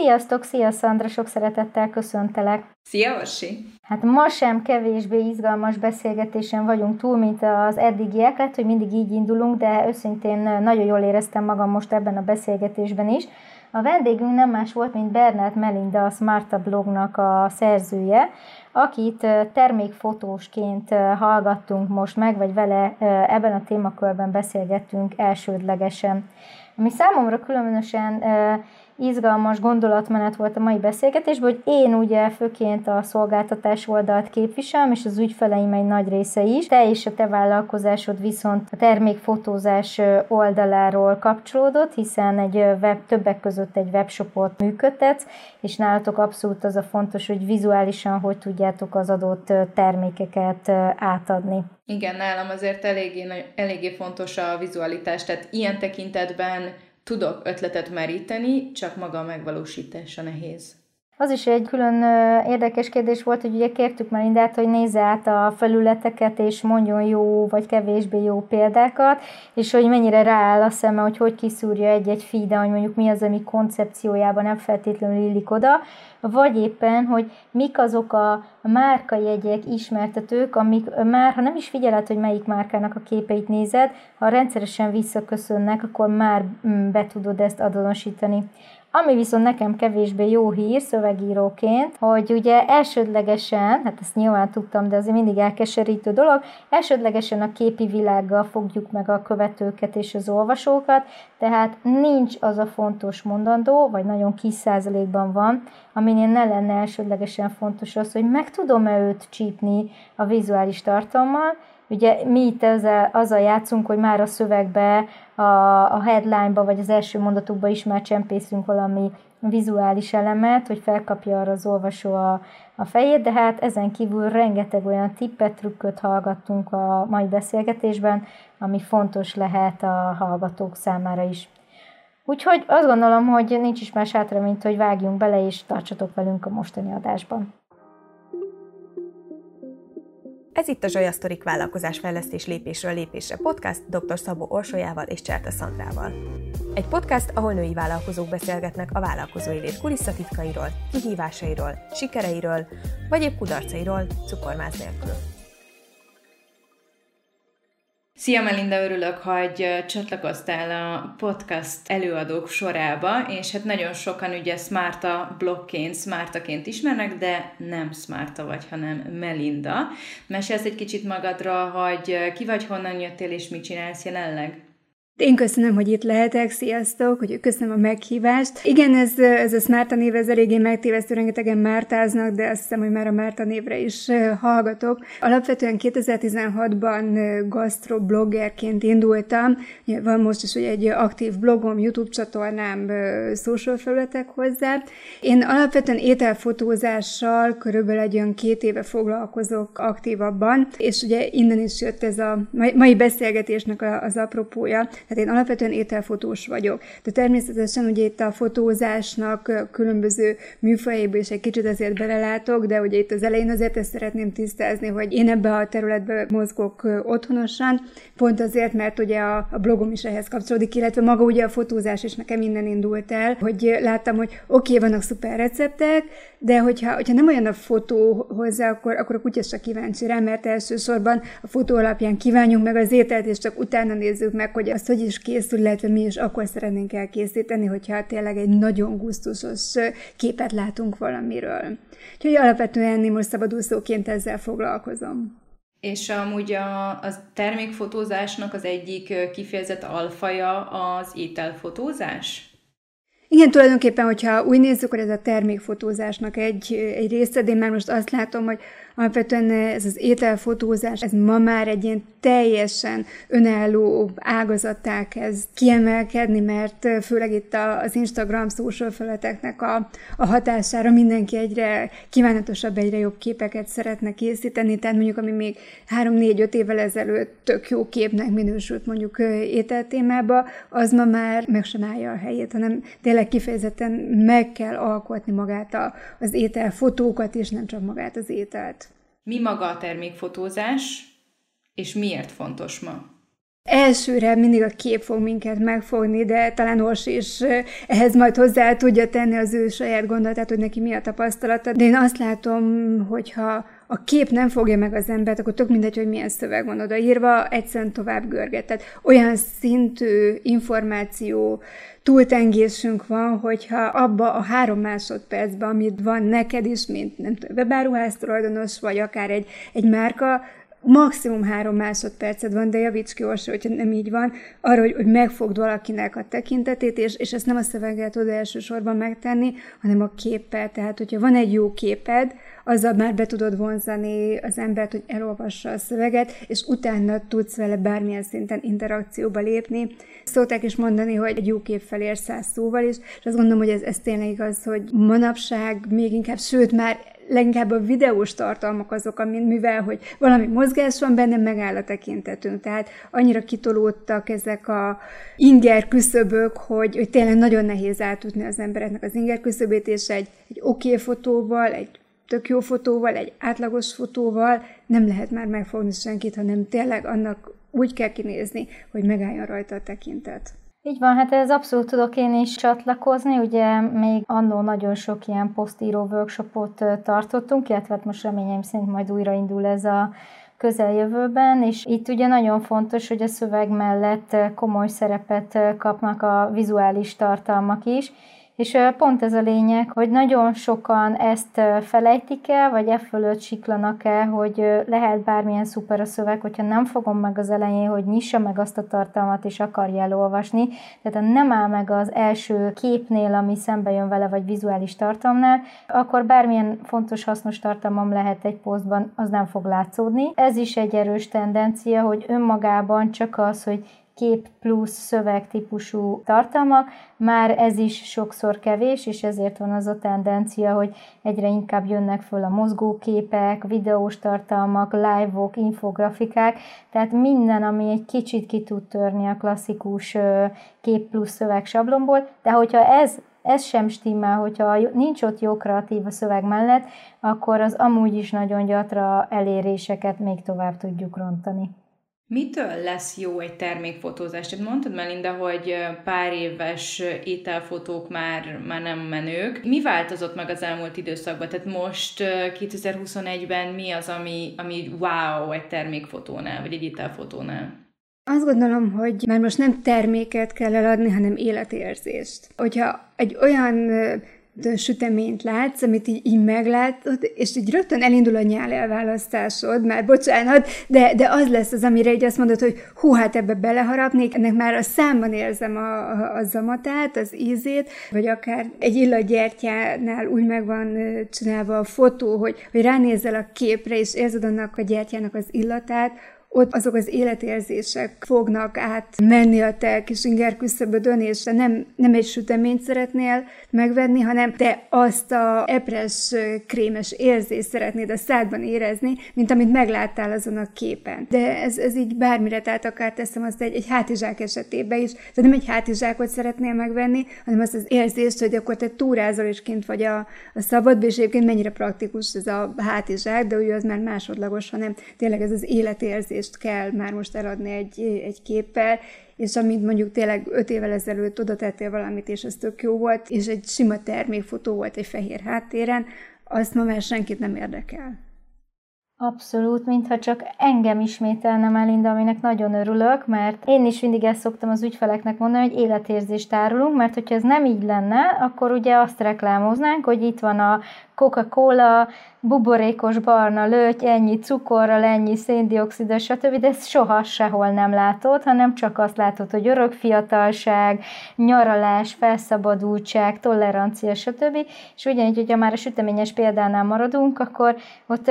Sziasztok, szia Szandra, sok szeretettel köszöntelek. Szia Orsi! Hát ma sem kevésbé izgalmas beszélgetésen vagyunk túl, mint az eddigiek. Lehet, hogy mindig így indulunk, de őszintén nagyon jól éreztem magam most ebben a beszélgetésben is. A vendégünk nem más volt, mint Bernát Melinda, a Smarta blognak a szerzője, akit termékfotósként hallgattunk most meg, vagy vele ebben a témakörben beszélgettünk elsődlegesen. Ami számomra különösen izgalmas gondolatmenet volt a mai beszélgetésben, hogy én ugye főként a szolgáltatás oldalt képviselem, és az ügyfeleim egy nagy része is. Te és a te vállalkozásod viszont a termékfotózás oldaláról kapcsolódott, hiszen egy web, többek között egy webshopot működtetsz, és nálatok abszolút az a fontos, hogy vizuálisan hogy tudjátok az adott termékeket átadni. Igen, nálam azért eléggé, eléggé fontos a vizualitás, tehát ilyen tekintetben tudok ötletet meríteni, csak maga a megvalósítása nehéz. Az is egy külön érdekes kérdés volt, hogy ugye kértük Melindát, hogy nézze át a felületeket, és mondjon jó vagy kevésbé jó példákat, és hogy mennyire rááll a szeme, hogy hogy kiszúrja egy-egy feed hogy mondjuk mi az, ami koncepciójában nem feltétlenül illik oda, vagy éppen, hogy mik azok a márkajegyek, ismertetők, amik már, ha nem is figyeled, hogy melyik márkának a képeit nézed, ha rendszeresen visszaköszönnek, akkor már mm, be tudod ezt azonosítani. Ami viszont nekem kevésbé jó hír szövegíróként, hogy ugye elsődlegesen, hát ezt nyilván tudtam, de azért mindig elkeserítő dolog, elsődlegesen a képi világgal fogjuk meg a követőket és az olvasókat, tehát nincs az a fontos mondandó, vagy nagyon kis százalékban van, aminél ne lenne elsődlegesen fontos az, hogy meg tudom-e őt csípni a vizuális tartalommal, Ugye mi itt ezzel, azzal játszunk, hogy már a szövegbe, a, a headline-ba vagy az első mondatukba is már csempészünk valami vizuális elemet, hogy felkapja arra az olvasó a, a fejét, de hát ezen kívül rengeteg olyan tippet, trükköt hallgattunk a mai beszélgetésben, ami fontos lehet a hallgatók számára is. Úgyhogy azt gondolom, hogy nincs is más hátra, mint hogy vágjunk bele, és tartsatok velünk a mostani adásban. Ez itt a Zsolya Sztorik vállalkozásfejlesztés lépésről lépésre podcast dr. Szabó Orsolyával és Cserta Szandrával. Egy podcast, ahol női vállalkozók beszélgetnek a vállalkozói lét kulisszatitkairól, kihívásairól, sikereiről, vagy épp kudarcairól, cukormáz nélkül. Szia Melinda, örülök, hogy csatlakoztál a podcast előadók sorába, és hát nagyon sokan ugye Smarta blogként, Smartaként ismernek, de nem Smarta vagy, hanem Melinda. Mesélsz egy kicsit magadra, hogy ki vagy, honnan jöttél, és mit csinálsz jelenleg? Én köszönöm, hogy itt lehetek, sziasztok, hogy köszönöm a meghívást. Igen, ez, ez a Márta név, ez eléggé megtévesztő, rengetegen Mártáznak, de azt hiszem, hogy már a Márta névre is hallgatok. Alapvetően 2016-ban gastrobloggerként indultam, van most is ugye egy aktív blogom, YouTube csatornám, social felületek hozzá. Én alapvetően ételfotózással körülbelül egy olyan két éve foglalkozok aktívabban, és ugye innen is jött ez a mai beszélgetésnek az apropója, tehát én alapvetően ételfotós vagyok. De természetesen ugye itt a fotózásnak különböző műfajéből is egy kicsit azért belelátok, de ugye itt az elején azért ezt szeretném tisztázni, hogy én ebbe a területbe mozgok otthonosan, pont azért, mert ugye a, a blogom is ehhez kapcsolódik, illetve maga ugye a fotózás is nekem innen indult el, hogy láttam, hogy oké, okay, vannak szuper receptek, de hogyha, hogyha nem olyan a fotó hozzá, akkor, akkor a kutya csak kíváncsi rá, mert elsősorban a fotó alapján kívánjuk meg az ételt, és csak utána nézzük meg, hogy azt hogy is készül, illetve mi is akkor szeretnénk elkészíteni, hogyha tényleg egy nagyon gusztusos képet látunk valamiről. Úgyhogy alapvetően én most szabadúszóként ezzel foglalkozom. És amúgy a, a termékfotózásnak az egyik kifejezett alfaja az ételfotózás? Igen, tulajdonképpen, hogyha úgy nézzük, akkor ez a termékfotózásnak egy, egy része, de én már most azt látom, hogy Alapvetően ez az ételfotózás, ez ma már egy ilyen teljesen önálló ágazattá kezd kiemelkedni, mert főleg itt az Instagram social felületeknek a, a hatására mindenki egyre kívánatosabb, egyre jobb képeket szeretne készíteni, tehát mondjuk ami még 3-4-5 évvel ezelőtt tök jó képnek minősült mondjuk ételtémába, az ma már meg sem állja a helyét, hanem tényleg kifejezetten meg kell alkotni magát a, az ételfotókat, és nem csak magát az ételt. Mi maga a termékfotózás, és miért fontos ma? elsőre mindig a kép fog minket megfogni, de talán Orsi is ehhez majd hozzá tudja tenni az ő saját gondolatát, hogy neki mi a tapasztalata. De én azt látom, hogyha a kép nem fogja meg az embert, akkor tök mindegy, hogy milyen szöveg van odaírva, egyszerűen tovább görget. Tehát olyan szintű információ túltengésünk van, hogyha abba a három másodpercben, amit van neked is, mint nem tudom, webáruház tulajdonos, vagy akár egy, egy márka, maximum három másodperced van, de javíts ki Orsa, hogyha nem így van, arra, hogy, hogy megfogd valakinek a tekintetét, és, és ezt nem a szöveggel tudod elsősorban megtenni, hanem a képpel. Tehát, hogyha van egy jó képed, azzal már be tudod vonzani az embert, hogy elolvassa a szöveget, és utána tudsz vele bármilyen szinten interakcióba lépni. Szokták is mondani, hogy egy jó kép felér száz szóval is, és azt gondolom, hogy ez, ez tényleg igaz, hogy manapság még inkább, sőt már leginkább a videós tartalmak azok, amin, mivel, hogy valami mozgás van benne, megáll a tekintetünk. Tehát annyira kitolódtak ezek a inger küszöbök, hogy, hogy tényleg nagyon nehéz átutni az embereknek az inger küszöbét, és egy, egy oké okay fotóval, egy tök jó fotóval, egy átlagos fotóval nem lehet már megfogni senkit, hanem tényleg annak úgy kell kinézni, hogy megálljon rajta a tekintet. Így van, hát ez abszolút tudok én is csatlakozni, ugye még annó nagyon sok ilyen posztíró workshopot tartottunk, illetve hát most reményeim szerint majd újraindul ez a közeljövőben, és itt ugye nagyon fontos, hogy a szöveg mellett komoly szerepet kapnak a vizuális tartalmak is, és pont ez a lényeg, hogy nagyon sokan ezt felejtik el, vagy e fölött siklanak el, hogy lehet bármilyen szuper a szöveg, hogyha nem fogom meg az elején, hogy nyissa meg azt a tartalmat, és akarja elolvasni. Tehát ha nem áll meg az első képnél, ami szembe jön vele, vagy vizuális tartalmnál, akkor bármilyen fontos, hasznos tartalmam lehet egy posztban, az nem fog látszódni. Ez is egy erős tendencia, hogy önmagában csak az, hogy kép plusz szöveg típusú tartalmak, már ez is sokszor kevés, és ezért van az a tendencia, hogy egyre inkább jönnek föl a mozgóképek, videós tartalmak, live-ok, infografikák, tehát minden, ami egy kicsit ki tud törni a klasszikus kép plusz szöveg sablomból, de hogyha ez ez sem stimmel, hogyha nincs ott jó kreatív a szöveg mellett, akkor az amúgy is nagyon gyatra eléréseket még tovább tudjuk rontani. Mitől lesz jó egy termékfotózás? Tehát mondtad, Melinda, hogy pár éves ételfotók már, már nem menők. Mi változott meg az elmúlt időszakban? Tehát most 2021-ben mi az, ami, ami wow egy termékfotónál, vagy egy ételfotónál? Azt gondolom, hogy már most nem terméket kell eladni, hanem életérzést. Hogyha egy olyan süteményt látsz, amit így, így meglátod, és így rögtön elindul a nyál már bocsánat, de, de az lesz az, amire így azt mondod, hogy hú, hát ebbe beleharapnék, ennek már a számban érzem a, a, a zamatát, az ízét, vagy akár egy illagyertyánál úgy meg van csinálva a fotó, hogy, hogy ránézel a képre, és érzed annak a gyertyának az illatát, ott azok az életérzések fognak átmenni a te kis inger küszöbödön, és te nem, nem egy süteményt szeretnél megvenni, hanem te azt a epres, krémes érzést szeretnéd a szádban érezni, mint amit megláttál azon a képen. De ez, ez így bármire, tehát akár teszem azt egy, egy hátizsák esetében is, de nem egy hátizsákot szeretnél megvenni, hanem azt az érzést, hogy akkor te túrázol és kint vagy a, a szabadban, és egyébként mennyire praktikus ez a hátizsák, de ugye az már másodlagos, hanem tényleg ez az életérzés érzést kell már most eladni egy, egy képpel, és amit mondjuk tényleg öt évvel ezelőtt oda tettél valamit, és ez tök jó volt, és egy sima termékfotó volt egy fehér háttéren, azt ma már senkit nem érdekel. Abszolút, mintha csak engem ismételne Melinda, aminek nagyon örülök, mert én is mindig ezt szoktam az ügyfeleknek mondani, hogy életérzést árulunk, mert hogyha ez nem így lenne, akkor ugye azt reklámoznánk, hogy itt van a Coca-Cola, buborékos barna löty, ennyi cukorral, ennyi széndiokszid, stb., de ezt soha sehol nem látod, hanem csak azt látod, hogy örök fiatalság, nyaralás, felszabadultság, tolerancia, stb. És ugyanígy, hogyha már a süteményes példánál maradunk, akkor ott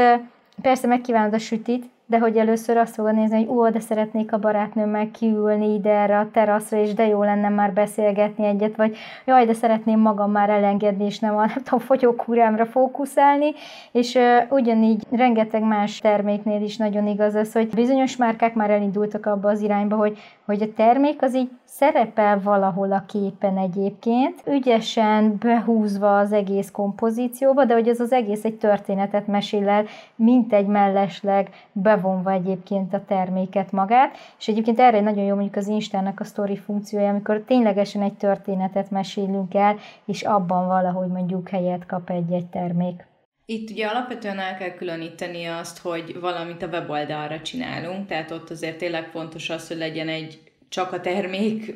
Persze megkívánod a sütit, de hogy először azt fogod nézni, hogy ó, de szeretnék a barátnőmmel kiülni ide erre a teraszra, és de jó lenne már beszélgetni egyet, vagy jaj, de szeretném magam már elengedni, és nem a nem tudom, fogyókúrámra fókuszálni, és uh, ugyanígy rengeteg más terméknél is nagyon igaz az, hogy bizonyos márkák már elindultak abba az irányba, hogy, hogy a termék az így szerepel valahol a képen egyébként, ügyesen behúzva az egész kompozícióba, de hogy ez az egész egy történetet mesél el, mint egy mellesleg bevonva egyébként a terméket magát, és egyébként erre nagyon jó mondjuk az Instának a story funkciója, amikor ténylegesen egy történetet mesélünk el, és abban valahogy mondjuk helyet kap egy-egy termék. Itt ugye alapvetően el kell különíteni azt, hogy valamit a weboldalra csinálunk, tehát ott azért tényleg fontos az, hogy legyen egy csak a termék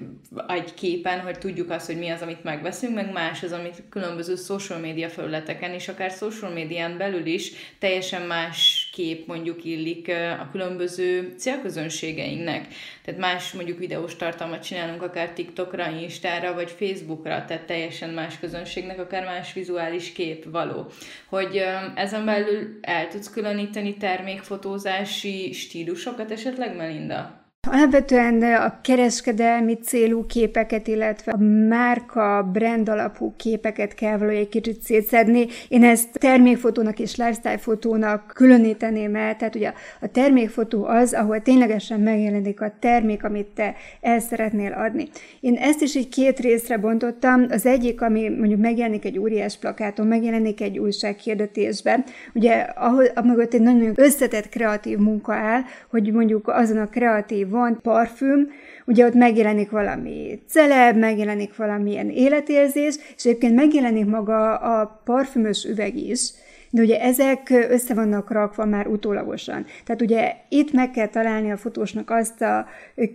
egy képen, hogy tudjuk azt, hogy mi az, amit megveszünk, meg más az, amit különböző social media felületeken, és akár social médián belül is teljesen más kép mondjuk illik a különböző célközönségeinknek. Tehát más mondjuk videós tartalmat csinálunk akár TikTokra, Instára, vagy Facebookra, tehát teljesen más közönségnek, akár más vizuális kép való. Hogy ezen belül el tudsz különíteni termékfotózási stílusokat esetleg, Melinda? Alapvetően a kereskedelmi célú képeket, illetve a márka, brand alapú képeket kell valahogy egy kicsit szétszedni. Én ezt termékfotónak és lifestyle fotónak különíteném el, tehát ugye a termékfotó az, ahol ténylegesen megjelenik a termék, amit te el szeretnél adni. Én ezt is így két részre bontottam. Az egyik, ami mondjuk megjelenik egy óriás plakáton, megjelenik egy újsághirdetésben, ugye ahol mögött egy nagyon összetett kreatív munka áll, hogy mondjuk azon a kreatív van parfüm, ugye ott megjelenik valami celeb, megjelenik valamilyen életérzés, és egyébként megjelenik maga a parfümös üveg is, de ugye ezek össze vannak rakva már utólagosan. Tehát ugye itt meg kell találni a fotósnak azt a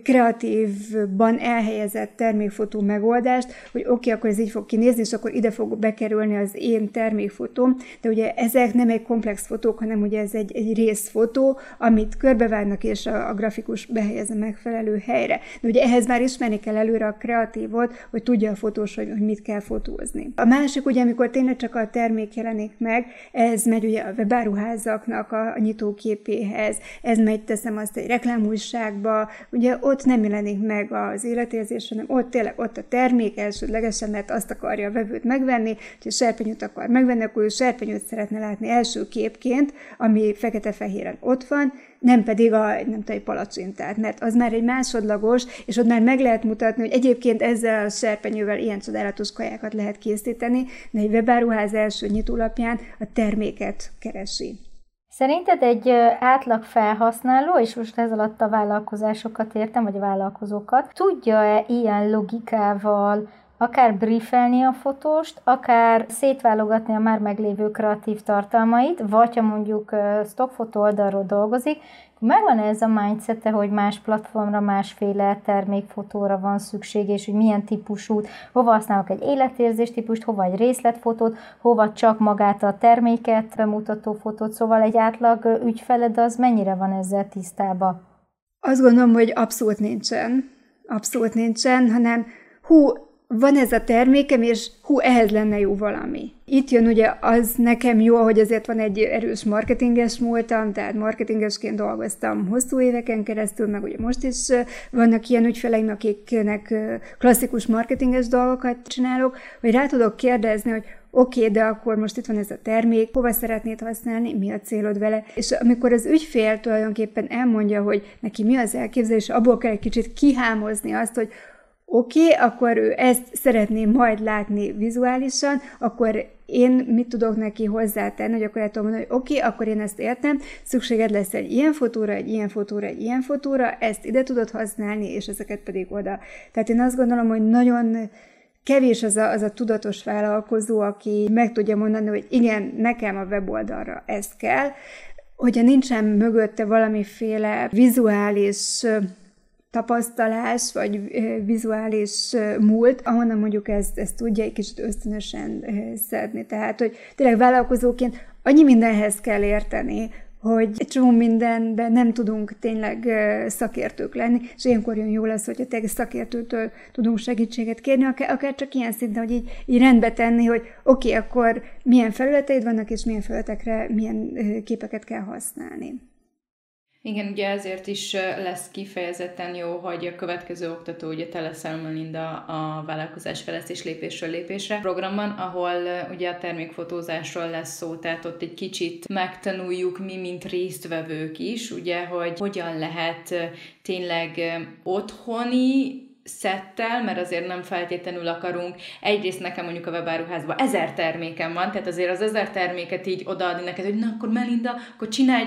kreatívban elhelyezett termékfotó megoldást, hogy oké, okay, akkor ez így fog kinézni, és akkor ide fog bekerülni az én termékfotóm, de ugye ezek nem egy komplex fotók, hanem ugye ez egy, egy részfotó, amit körbevárnak, és a, a grafikus behelyez a megfelelő helyre. De ugye ehhez már ismerni kell előre a kreatívot, hogy tudja a fotós, hogy, hogy mit kell fotózni. A másik ugye, amikor tényleg csak a termék jelenik meg, megy ugye a webáruházaknak a nyitóképéhez, ez megy, teszem azt egy reklámújságba, ugye ott nem jelenik meg az életérzés, hanem ott tényleg ott a termék elsődlegesen, mert azt akarja a vevőt megvenni, hogyha serpenyőt akar megvenni, akkor ő serpenyőt szeretne látni első képként, ami fekete-fehéren ott van, nem pedig a, nem tudom, egy palacsintát, mert az már egy másodlagos, és ott már meg lehet mutatni, hogy egyébként ezzel a serpenyővel ilyen csodálatos kajákat lehet készíteni, de egy webáruház első nyitólapján a terméket keresi. Szerinted egy átlag felhasználó, és most ez alatt a vállalkozásokat értem, vagy a vállalkozókat, tudja-e ilyen logikával akár briefelni a fotóst, akár szétválogatni a már meglévő kreatív tartalmait, vagy ha mondjuk stockfotó oldalról dolgozik, megvan ez a mindset hogy más platformra, másféle termékfotóra van szükség, és hogy milyen típusú, hova használok egy életérzés típust, hova egy részletfotót, hova csak magát a terméket bemutató fotót, szóval egy átlag ügyfeled az mennyire van ezzel tisztában? Azt gondolom, hogy abszolút nincsen. Abszolút nincsen, hanem hú, van ez a termékem, és hú, ehhez lenne jó valami. Itt jön ugye az nekem jó, hogy azért van egy erős marketinges múltam, tehát marketingesként dolgoztam hosszú éveken keresztül, meg ugye most is vannak ilyen ügyfeleim, akiknek klasszikus marketinges dolgokat csinálok, hogy rá tudok kérdezni, hogy oké, okay, de akkor most itt van ez a termék, hova szeretnéd használni, mi a célod vele. És amikor az ügyfél tulajdonképpen elmondja, hogy neki mi az elképzelés, abból kell egy kicsit kihámozni azt, hogy oké, okay, akkor ő ezt szeretné majd látni vizuálisan, akkor én mit tudok neki hozzátenni, hogy akkor el tudom mondani, hogy oké, okay, akkor én ezt értem, szükséged lesz egy ilyen fotóra, egy ilyen fotóra, egy ilyen fotóra, ezt ide tudod használni, és ezeket pedig oda. Tehát én azt gondolom, hogy nagyon kevés az a, az a tudatos vállalkozó, aki meg tudja mondani, hogy igen, nekem a weboldalra ezt kell, hogyha nincsen mögötte valamiféle vizuális tapasztalás, vagy vizuális múlt, ahonnan mondjuk ezt, ezt tudja egy kicsit ösztönösen szedni. Tehát, hogy tényleg vállalkozóként annyi mindenhez kell érteni, hogy egy csomó mindenben nem tudunk tényleg szakértők lenni, és ilyenkor jön jó lesz, hogyha tényleg szakértőtől tudunk segítséget kérni, akár csak ilyen szinten, hogy így, így rendbe tenni, hogy oké, okay, akkor milyen felületeid vannak, és milyen felületekre milyen képeket kell használni. Igen, ugye ezért is lesz kifejezetten jó, hogy a következő oktató, ugye te leszel Melinda a vállalkozás fejlesztés lépésről lépésre programban, ahol ugye a termékfotózásról lesz szó, tehát ott egy kicsit megtanuljuk mi, mint résztvevők is, ugye, hogy hogyan lehet tényleg otthoni szettel, mert azért nem feltétlenül akarunk. Egyrészt nekem mondjuk a webáruházban ezer termékem van, tehát azért az ezer terméket így odaadni neked, hogy na akkor Melinda, akkor csinálj,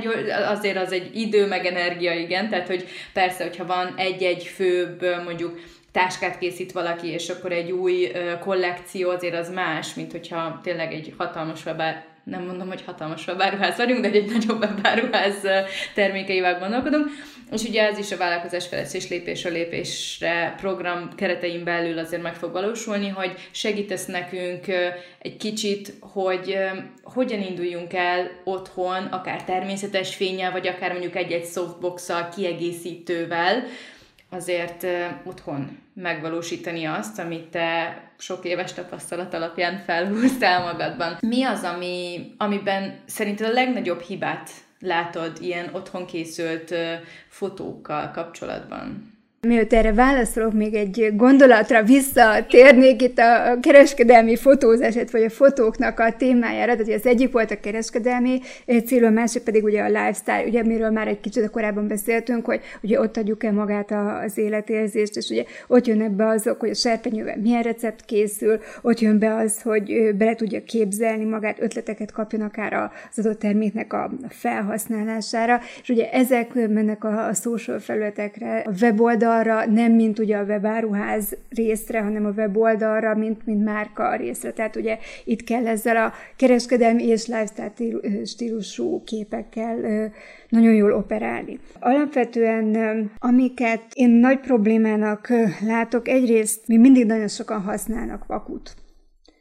azért az egy idő meg energia, igen, tehát hogy persze, hogyha van egy-egy főbb mondjuk táskát készít valaki, és akkor egy új kollekció azért az más, mint hogyha tényleg egy hatalmas webár, nem mondom, hogy hatalmas webáruház vagyunk, de egy nagyobb webáruház termékeivel gondolkodunk. És ugye ez is a vállalkozás fejlesztés lépésről lépésre program keretein belül azért meg fog valósulni, hogy segítesz nekünk egy kicsit, hogy hogyan induljunk el otthon, akár természetes fényel, vagy akár mondjuk egy-egy softbox kiegészítővel, azért otthon megvalósítani azt, amit te sok éves tapasztalat alapján felhúztál magadban. Mi az, ami, amiben szerinted a legnagyobb hibát látod ilyen otthon készült fotókkal kapcsolatban? Mielőtt erre válaszolok, még egy gondolatra visszatérnék itt a kereskedelmi fotózását, vagy a fotóknak a témájára. Tehát az egyik volt a kereskedelmi cél, a másik pedig ugye a lifestyle, ugye miről már egy kicsit korábban beszéltünk, hogy ugye ott adjuk el magát az életérzést, és ugye ott jön ebbe azok, hogy a serpenyővel milyen recept készül, ott jön be az, hogy bele tudja képzelni magát, ötleteket kapjon akár az adott terméknek a felhasználására, és ugye ezek mennek a, a social felületekre, a weboldal, weboldalra, nem mint ugye a webáruház részre, hanem a weboldalra, mint, mint márka részre. Tehát ugye itt kell ezzel a kereskedelmi és lifestyle stílusú képekkel nagyon jól operálni. Alapvetően, amiket én nagy problémának látok, egyrészt mi mindig nagyon sokan használnak vakut.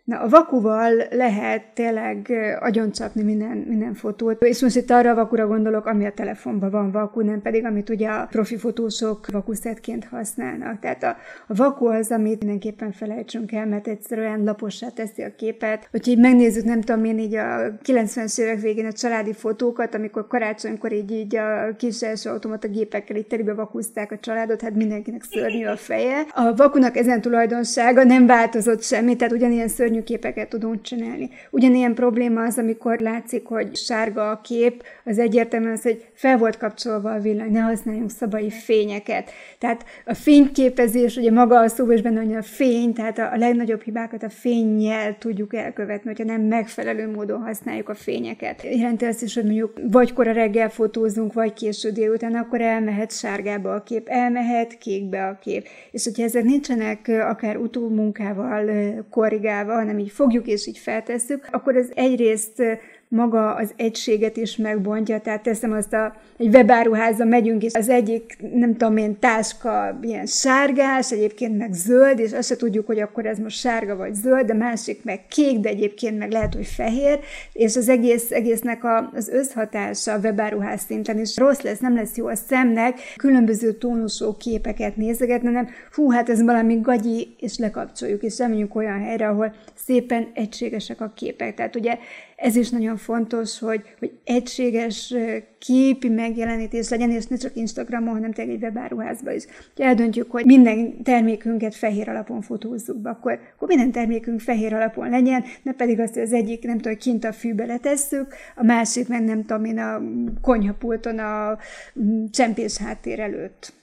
Na, a vakuval lehet tényleg agyoncsapni minden, minden fotót, és most itt arra a vakura gondolok, ami a telefonban van vaku, nem pedig amit ugye a profi fotósok vakuszetként használnak. Tehát a, a vaku az, amit mindenképpen felejtsünk el, mert egyszerűen lapossá teszi a képet. Hogyha így megnézzük, nem tudom én így a 90-es évek végén a családi fotókat, amikor karácsonykor így, így a kis első automata gépekkel így telibe vakuszták a családot, hát mindenkinek szörnyű a feje. A vakunak ezen tulajdonsága nem változott semmi, tehát ugyanilyen szörnyű képeket tudunk csinálni. Ugyanilyen probléma az, amikor látszik, hogy sárga a kép, az egyértelműen az, hogy fel volt kapcsolva a villany, ne használjunk szabai fényeket. Tehát a fényképezés, ugye maga a szó is benne, hogy a fény, tehát a, legnagyobb hibákat a fényjel tudjuk elkövetni, hogyha nem megfelelő módon használjuk a fényeket. Jelenti azt is, hogy mondjuk vagy kora reggel fotózunk, vagy késő délután, akkor elmehet sárgába a kép, elmehet kékbe a kép. És hogyha ezek nincsenek akár utómunkával korrigálva, hanem így fogjuk és így feltesszük, akkor ez egyrészt maga az egységet is megbontja, tehát teszem azt a, egy webáruházba megyünk, és az egyik, nem tudom én, táska ilyen sárgás, egyébként meg zöld, és azt se tudjuk, hogy akkor ez most sárga vagy zöld, de másik meg kék, de egyébként meg lehet, hogy fehér, és az egész, egésznek a, az összhatása a webáruház szinten is rossz lesz, nem lesz jó a szemnek, különböző tónusú képeket nézegetni, hanem hú, hát ez valami gagyi, és lekapcsoljuk, és elmegyünk olyan helyre, ahol szépen egységesek a képek. Tehát ugye ez is nagyon fontos, hogy, hogy egységes képi megjelenítés legyen, és ne csak Instagramon, hanem tényleg egy webáruházban is. Ha eldöntjük, hogy minden termékünket fehér alapon fotózzuk be, akkor, akkor minden termékünk fehér alapon legyen, ne pedig azt, hogy az egyik, nem tudom, kint a fűbe letesszük, a másik meg nem tudom én a konyhapulton a mm, csempés háttér előtt.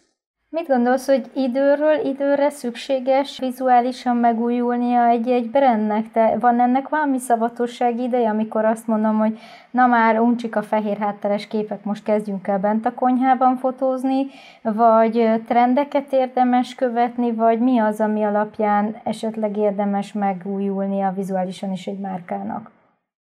Mit gondolsz, hogy időről időre szükséges vizuálisan megújulnia egy-egy brandnek? Te, van ennek valami szavatosság ideje, amikor azt mondom, hogy na már uncsik a fehér hátteres képek, most kezdjünk el bent a konyhában fotózni, vagy trendeket érdemes követni, vagy mi az, ami alapján esetleg érdemes megújulnia vizuálisan is egy márkának?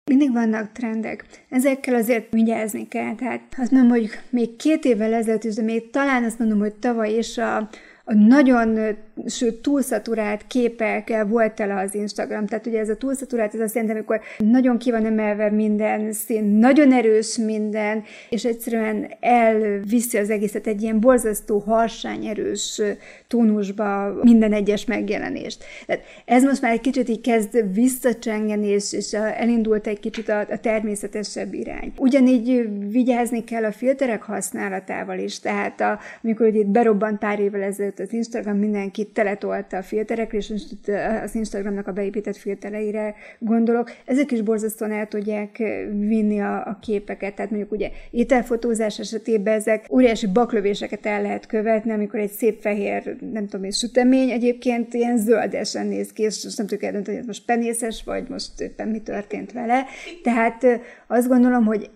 Mindig vannak trendek. Ezekkel azért vigyázni kell. Tehát azt mondom, hogy még két évvel ezelőtt még talán azt mondom, hogy tavaly is a, a nagyon sőt túlszaturált képekkel volt tele az Instagram. Tehát ugye ez a túlszaturált, ez azt jelenti, amikor nagyon ki van emelve minden szín, nagyon erős minden, és egyszerűen elviszi az egészet egy ilyen borzasztó harsány erős tónusba minden egyes megjelenést. Tehát ez most már egy kicsit így kezd visszacsengeni, és, és elindult egy kicsit a, a természetesebb irány. Ugyanígy vigyázni kell a filterek használatával is, tehát a, amikor itt berobbant pár évvel ezelőtt az Instagram, mindenki mindenki teletolta a filterekre, és most itt az Instagramnak a beépített filtereire gondolok, ezek is borzasztóan el tudják vinni a, a képeket. Tehát mondjuk ugye ételfotózás esetében ezek óriási baklövéseket el lehet követni, amikor egy szép fehér, nem tudom én, sütemény egyébként ilyen zöldesen néz ki, és most nem tudjuk eldönteni, hogy most penészes, vagy most éppen mi történt vele. Tehát azt gondolom, hogy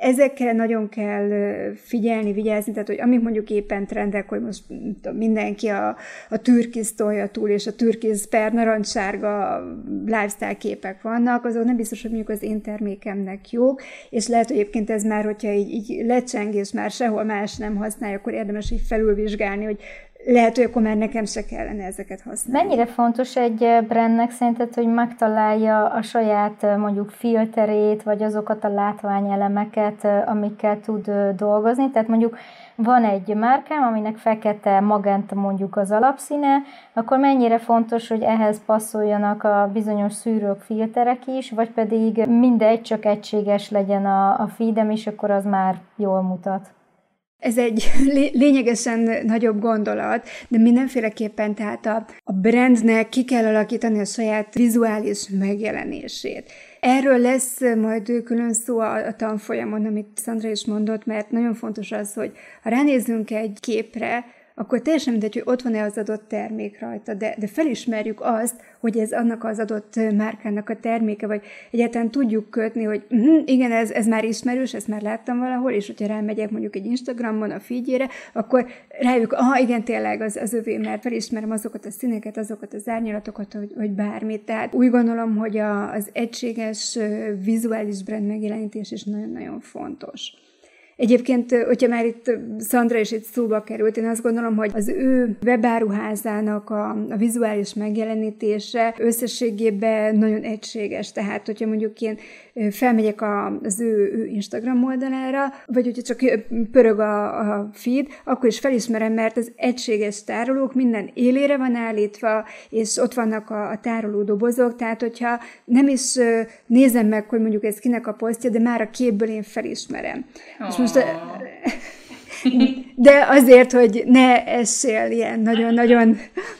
ezekkel nagyon kell figyelni, vigyázni, tehát hogy amik mondjuk éppen trendek, hogy most tudom, mindenki a, a türkisz tolja túl, és a türkisz per narancssárga lifestyle képek vannak, azok nem biztos, hogy mondjuk az én termékemnek jók, és lehet, hogy egyébként ez már, hogyha így, így lecseng, és már sehol más nem használja, akkor érdemes így felülvizsgálni, hogy lehet, hogy akkor már nekem se kellene ezeket használni. Mennyire fontos egy brandnek szerinted, hogy megtalálja a saját mondjuk filterét, vagy azokat a látványelemeket, amikkel tud dolgozni? Tehát mondjuk van egy márkám, aminek fekete, magenta mondjuk az alapszíne, akkor mennyire fontos, hogy ehhez passzoljanak a bizonyos szűrők, filterek is, vagy pedig mindegy, csak egységes legyen a, a feedem, és akkor az már jól mutat? Ez egy lényegesen nagyobb gondolat, de mindenféleképpen tehát a, a brandnek ki kell alakítani a saját vizuális megjelenését. Erről lesz majd külön szó a, a tanfolyamon, amit Szandra is mondott, mert nagyon fontos az, hogy ha ránézzünk egy képre, akkor teljesen mindegy, hogy ott van-e az adott termék rajta, de, de felismerjük azt, hogy ez annak az adott márkának a terméke, vagy egyáltalán tudjuk kötni, hogy uh-huh, igen, ez, ez már ismerős, ezt már láttam valahol, és hogyha rámegyek mondjuk egy Instagramon a figyére, akkor rájuk, aha, igen, tényleg az, az övé, mert felismerem azokat a színeket, azokat az árnyalatokat, hogy, hogy bármit. Tehát úgy gondolom, hogy a, az egységes vizuális brand megjelenítés is nagyon-nagyon fontos. Egyébként, hogyha már itt Szandra is itt szóba került, én azt gondolom, hogy az ő webáruházának a, a vizuális megjelenítése összességében nagyon egységes. Tehát, hogyha mondjuk én felmegyek a, az ő, ő Instagram oldalára, vagy hogyha csak pörög a, a feed, akkor is felismerem, mert az egységes tárolók minden élére van állítva, és ott vannak a, a tároló dobozok, tehát hogyha nem is nézem meg, hogy mondjuk ez kinek a posztja, de már a képből én felismerem. Oh. És most de azért, hogy ne essél ilyen nagyon-nagyon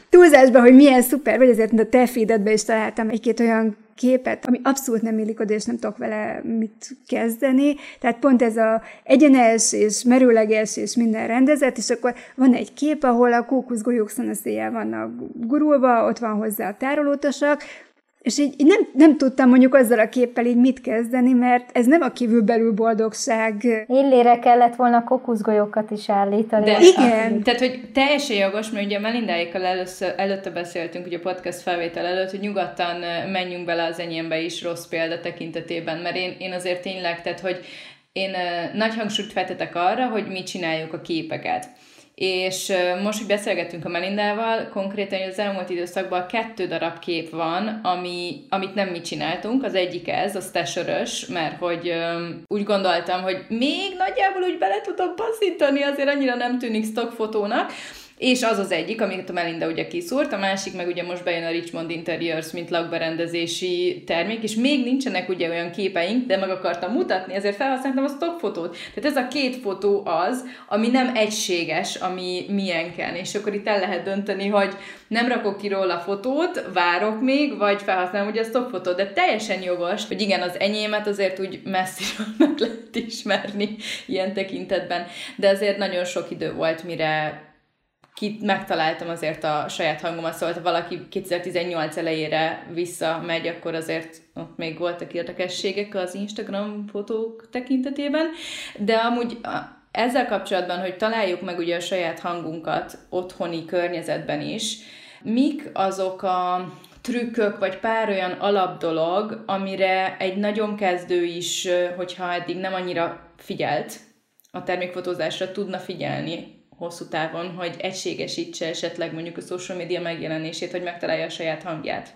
túlzásba, hogy milyen szuper vagy, ezért a te feededbe is találtam egy-két olyan képet, ami abszolút nem illik oda, és nem tudok vele mit kezdeni. Tehát pont ez a egyenes és merőleges és minden rendezett, és akkor van egy kép, ahol a kókuszgolyók szanaszéjjel vannak gurulva, ott van hozzá a tárolótosak, és így, így nem, nem tudtam mondjuk azzal a képpel így mit kezdeni, mert ez nem a kívülbelül boldogság. Illére kellett volna kokuszgolyókat is állítani. De, igen. A, tehát, hogy teljesen jogos, mert ugye Melindáikkal először, előtte beszéltünk, ugye a podcast felvétel előtt, hogy nyugodtan menjünk bele az enyémbe is rossz példa tekintetében, mert én, én azért tényleg, tehát, hogy én nagy hangsúlyt fektetek arra, hogy mi csináljuk a képeket. És most, hogy beszélgettünk a Melindával, konkrétan az elmúlt időszakban kettő darab kép van, ami, amit nem mi csináltunk. Az egyik ez, az tesörös, mert hogy um, úgy gondoltam, hogy még nagyjából úgy bele tudom passzítani, azért annyira nem tűnik stockfotónak, és az az egyik, amit a Melinda ugye kiszúrt, a másik meg ugye most bejön a Richmond Interiors, mint lakberendezési termék, és még nincsenek ugye olyan képeink, de meg akartam mutatni, ezért felhasználtam a stockfotót. Tehát ez a két fotó az, ami nem egységes, ami milyenken, és akkor itt el lehet dönteni, hogy nem rakok ki róla fotót, várok még, vagy felhasználom ugye a stockfotót, de teljesen jogos, hogy igen, az enyémet azért úgy messziről meg lehet ismerni ilyen tekintetben, de azért nagyon sok idő volt, mire kit megtaláltam azért a saját hangomat, szóval ha valaki 2018 elejére visszamegy, akkor azért ott még voltak érdekességek az Instagram fotók tekintetében, de amúgy ezzel kapcsolatban, hogy találjuk meg ugye a saját hangunkat otthoni környezetben is, mik azok a trükkök, vagy pár olyan alapdolog, amire egy nagyon kezdő is, hogyha eddig nem annyira figyelt a termékfotózásra, tudna figyelni hosszú távon, hogy egységesítse esetleg mondjuk a social media megjelenését, hogy megtalálja a saját hangját.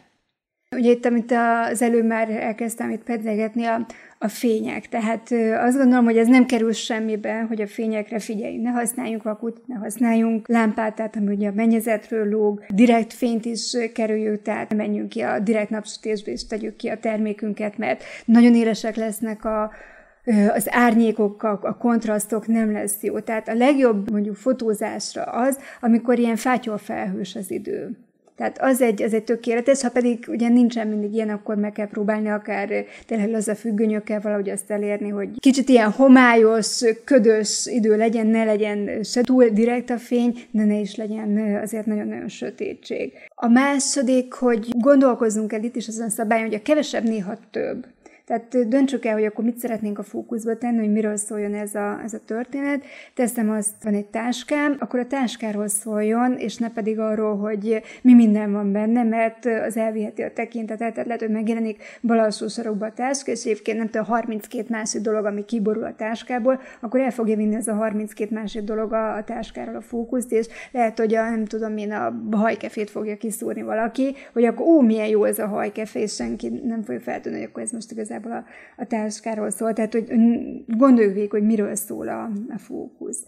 Ugye itt, amit az előbb már elkezdtem itt pedzegetni, a, a fények. Tehát azt gondolom, hogy ez nem kerül semmibe, hogy a fényekre figyeljünk. Ne használjunk vakut, ne használjunk lámpát, tehát ami ugye a mennyezetről lóg, direkt fényt is kerüljük, tehát menjünk ki a direkt napsütésbe és tegyük ki a termékünket, mert nagyon élesek lesznek a, az árnyékok, a, kontrasztok nem lesz jó. Tehát a legjobb mondjuk fotózásra az, amikor ilyen felhős az idő. Tehát az egy, az egy tökéletes, ha pedig ugye nincsen mindig ilyen, akkor meg kell próbálni akár tényleg az a függönyökkel valahogy azt elérni, hogy kicsit ilyen homályos, ködös idő legyen, ne legyen se túl direkt a fény, de ne is legyen azért nagyon-nagyon sötétség. A második, hogy gondolkozzunk el itt is azon szabályon, hogy a kevesebb néha több. Tehát döntsük el, hogy akkor mit szeretnénk a fókuszba tenni, hogy miről szóljon ez a, ez a történet. Teszem azt, van egy táskám, akkor a táskáról szóljon, és ne pedig arról, hogy mi minden van benne, mert az elviheti a tekintetet, tehát lehet, hogy megjelenik bal alsó sarokba a táska, és egyébként nem tudom, 32 másik dolog, ami kiborul a táskából, akkor el fogja vinni ez a 32 másik dolog a, a táskáról a fókuszt, és lehet, hogy a, nem tudom én, a hajkefét fogja kiszúrni valaki, hogy akkor ó, milyen jó ez a hajkefé, és senki nem fogja feltűnni, hogy akkor ez most igazán igazából a, a táskáról szól, tehát hogy gondoljuk végig, hogy miről szól a, a fókusz.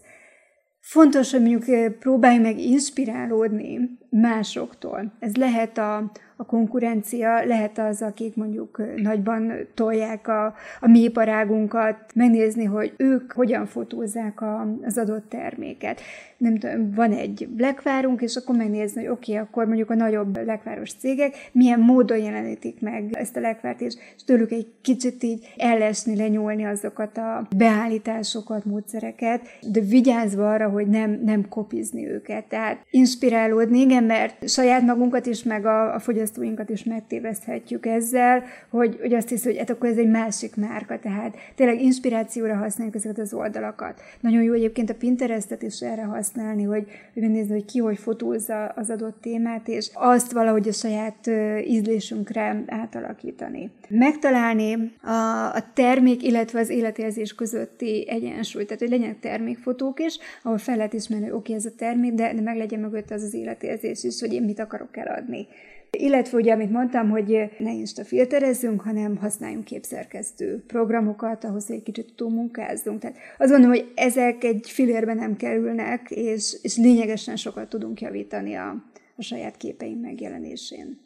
Fontos, hogy mondjuk próbálj meg inspirálódni másoktól. Ez lehet a, a konkurencia, lehet az, akik mondjuk nagyban tolják a, a mi iparágunkat, megnézni, hogy ők hogyan fotózzák a, az adott terméket. Nem tudom, van egy lekvárunk, és akkor megnézni, hogy oké, okay, akkor mondjuk a nagyobb lekváros cégek milyen módon jelenítik meg ezt a lekvárt, és tőlük egy kicsit így ellesni, lenyúlni azokat a beállításokat, módszereket, de vigyázva arra, hogy nem, nem kopizni őket. Tehát inspirálódni, igen, mert saját magunkat is, meg a, a fogyasztókat fogyasztóinkat is megtéveszthetjük ezzel, hogy, hogy azt hiszem, hogy hát akkor ez egy másik márka, tehát tényleg inspirációra használjuk ezeket az oldalakat. Nagyon jó egyébként a Pinterestet is erre használni, hogy, hogy megnézni, hogy ki hogy fotózza az adott témát, és azt valahogy a saját ízlésünkre átalakítani. Megtalálni a, a termék, illetve az életérzés közötti egyensúlyt, tehát hogy legyenek termékfotók is, ahol fel lehet ismerni, oké, okay, ez a termék, de, de meg legyen mögött az az életérzés is, hogy én mit akarok eladni. Illetve ugye, amit mondtam, hogy ne Insta filterezzünk, hanem használjunk képszerkesztő programokat, ahhoz egy kicsit túl munkázzunk. Tehát azt gondolom, hogy ezek egy filérbe nem kerülnek, és, és lényegesen sokat tudunk javítani a, a saját képeink megjelenésén.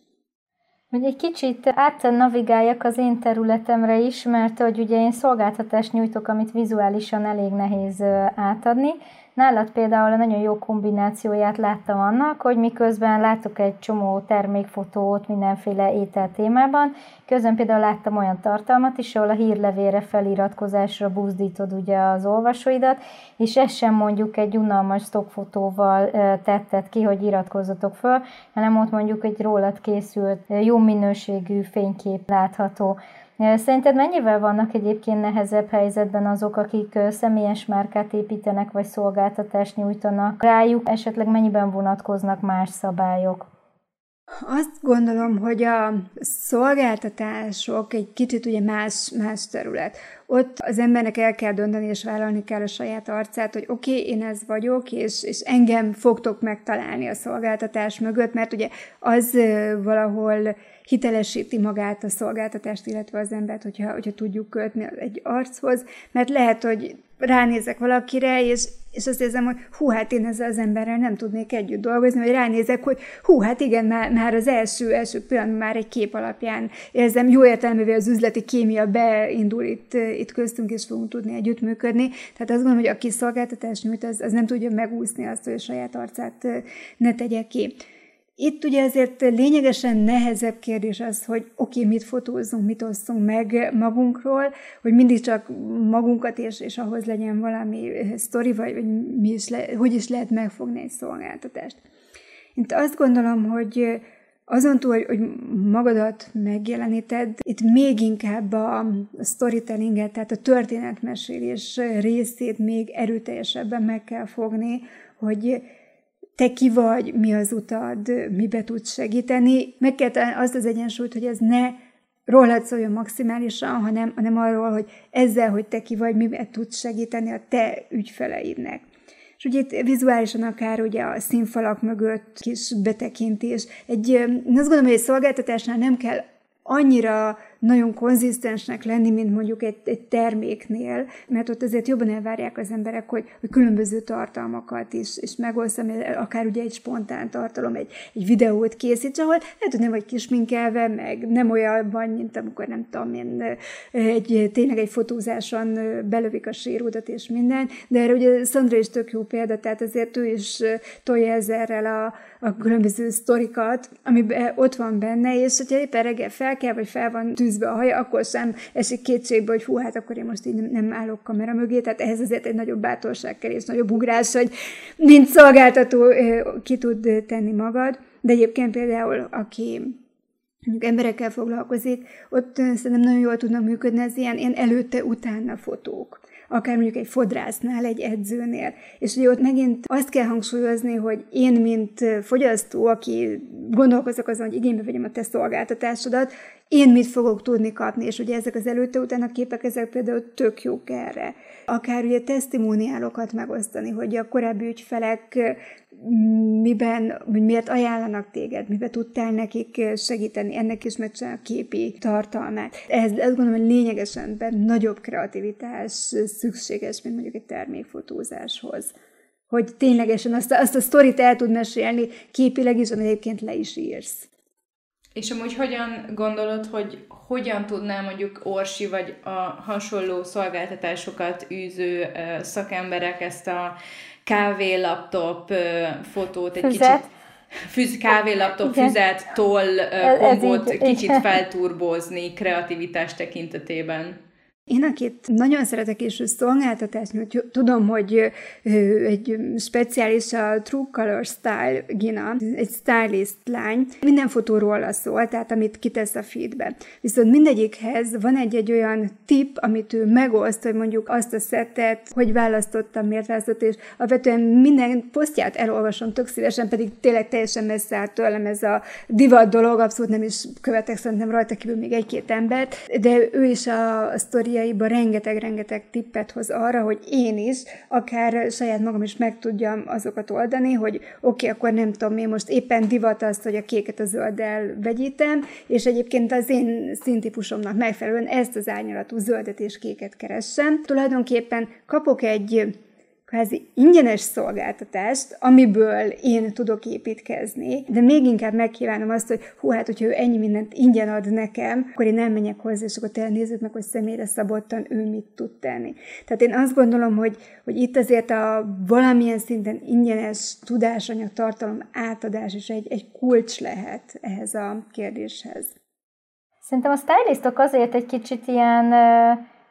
Hogy egy kicsit átnavigáljak az én területemre is, mert hogy ugye én szolgáltatást nyújtok, amit vizuálisan elég nehéz átadni, Nálad például a nagyon jó kombinációját láttam annak, hogy miközben látok egy csomó termékfotót mindenféle étel témában, közben például láttam olyan tartalmat is, ahol a hírlevére feliratkozásra buzdítod ugye az olvasóidat, és ez sem mondjuk egy unalmas stockfotóval tetted ki, hogy iratkozzatok föl, hanem ott mondjuk egy rólad készült jó minőségű fénykép látható. Szerinted mennyivel vannak egyébként nehezebb helyzetben azok, akik személyes márkát építenek, vagy szolgáltatást nyújtanak rájuk, esetleg mennyiben vonatkoznak más szabályok? Azt gondolom, hogy a szolgáltatások egy kicsit ugye más, más terület. Ott az embernek el kell dönteni és vállalni kell a saját arcát, hogy oké, okay, én ez vagyok, és, és engem fogtok megtalálni a szolgáltatás mögött, mert ugye az valahol hitelesíti magát a szolgáltatást, illetve az embert, hogyha, hogyha tudjuk kötni egy archoz, mert lehet, hogy ránézek valakire, és, és azt érzem, hogy hú, hát én ezzel az emberrel nem tudnék együtt dolgozni, vagy ránézek, hogy hú, hát igen, már, már az első, első pillanat már egy kép alapján érzem, jó értelművé az üzleti kémia beindul itt, itt köztünk, és fogunk tudni együttműködni. Tehát azt gondolom, hogy aki szolgáltatást nyújt, az, az nem tudja megúszni azt, hogy a saját arcát ne tegye ki. Itt ugye azért lényegesen nehezebb kérdés az, hogy oké, okay, mit fotózzunk, mit osszunk meg magunkról, hogy mindig csak magunkat és, és ahhoz legyen valami sztori, vagy, vagy mi is le, hogy is lehet megfogni egy szolgáltatást. Én azt gondolom, hogy azon túl, hogy, hogy magadat megjeleníted, itt még inkább a storytellinget, tehát a történetmesélés részét még erőteljesebben meg kell fogni, hogy te ki vagy, mi az utad, mibe tudsz segíteni. Meg kell azt az egyensúlyt, hogy ez ne rólad szóljon maximálisan, hanem, hanem arról, hogy ezzel, hogy te ki vagy, mibe tudsz segíteni a te ügyfeleidnek. És ugye itt vizuálisan akár ugye a színfalak mögött kis betekintés. Egy, azt gondolom, hogy egy szolgáltatásnál nem kell annyira nagyon konzisztensnek lenni, mint mondjuk egy, egy terméknél, mert ott azért jobban elvárják az emberek, hogy, hogy különböző tartalmakat is, is megosztam, akár ugye egy spontán tartalom, egy, egy videót készíts, ahol lehet, hogy nem vagy kisminkelve, meg nem olyan van, mint amikor nem tudom én, egy, tényleg egy fotózáson belövik a séródat és minden, de erre ugye Szandra is tök jó példa, tehát azért ő is tolja ezerrel a, a különböző sztorikat, ami ott van benne, és hogyha éppen reggel fel kell, vagy fel van tűzve a haja, akkor sem esik kétségbe, hogy hú, hát akkor én most így nem, nem állok kamera mögé, tehát ehhez azért egy nagyobb bátorság kell, és nagyobb ugrás, hogy mint szolgáltató ki tud tenni magad. De egyébként például, aki mondjuk emberekkel foglalkozik, ott szerintem nagyon jól tudnak működni az ilyen, ilyen előtte-utána fotók akár mondjuk egy fodrásznál, egy edzőnél. És ugye ott megint azt kell hangsúlyozni, hogy én, mint fogyasztó, aki gondolkozok azon, hogy igénybe vegyem a te szolgáltatásodat, én mit fogok tudni kapni, és ugye ezek az előtte utána képek, ezek például tök jók erre. Akár ugye tesztimóniálokat megosztani, hogy a korábbi ügyfelek miben, hogy miért ajánlanak téged, miben tudtál nekik segíteni, ennek is megcsinál a képi tartalmát. Ez azt gondolom, hogy lényegesen nagyobb kreativitás szükséges, mint mondjuk egy termékfotózáshoz hogy ténylegesen azt, azt a sztorit el tud mesélni képileg is, amit egyébként le is írsz. És amúgy hogyan gondolod, hogy hogyan tudná mondjuk Orsi vagy a hasonló szolgáltatásokat űző szakemberek ezt a kávé, laptop fotót egy Füzet. kicsit füz, kávé, laptop, füzet, toll kombót kicsit igen. felturbozni kreativitás tekintetében. Én, akit nagyon szeretek és szolgáltatást, mert tudom, hogy egy speciális a True Color Style Gina, egy stylist lány, minden fotóról szól, tehát amit kitesz a feedbe. Viszont mindegyikhez van egy-egy olyan tip, amit ő megoszt, hogy mondjuk azt a szettet, hogy választottam, miért választott, és alapvetően minden posztját elolvasom tök szívesen, pedig tényleg teljesen messze állt tőlem ez a divat dolog, abszolút nem is követek szerintem rajta kívül még egy-két embert, de ő is a, a sztori sztoriaiba rengeteg-rengeteg tippet hoz arra, hogy én is, akár saját magam is meg tudjam azokat oldani, hogy oké, okay, akkor nem tudom, én most éppen divat azt, hogy a kéket a zölddel vegyítem, és egyébként az én színtípusomnak megfelelően ezt az árnyalatú zöldet és kéket keressem. Tulajdonképpen kapok egy kvázi ingyenes szolgáltatást, amiből én tudok építkezni, de még inkább megkívánom azt, hogy hú, hát, hogyha ő ennyi mindent ingyen ad nekem, akkor én elmenjek hozzá, és akkor tényleg nézzük meg, hogy személyre szabottan ő mit tud tenni. Tehát én azt gondolom, hogy, hogy itt azért a valamilyen szinten ingyenes tudásanyag tartalom átadás is egy, egy kulcs lehet ehhez a kérdéshez. Szerintem a stylistok azért egy kicsit ilyen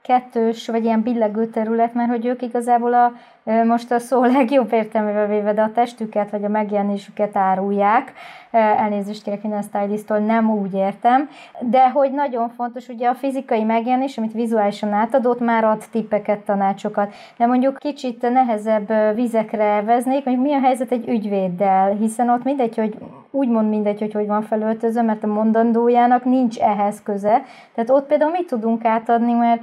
kettős, vagy ilyen billegő terület, mert hogy ők igazából a most a szó legjobb értelmével véve, de a testüket vagy a megjelenésüket árulják. Elnézést kérek minden stylisttól, nem úgy értem. De hogy nagyon fontos, ugye a fizikai megjelenés, amit vizuálisan átadott, már ad tippeket, tanácsokat. De mondjuk kicsit nehezebb vizekre veznék, mondjuk mi a helyzet egy ügyvéddel, hiszen ott mindegy, hogy úgymond mindegy, hogy hogy van felöltözve, mert a mondandójának nincs ehhez köze. Tehát ott például mit tudunk átadni, mert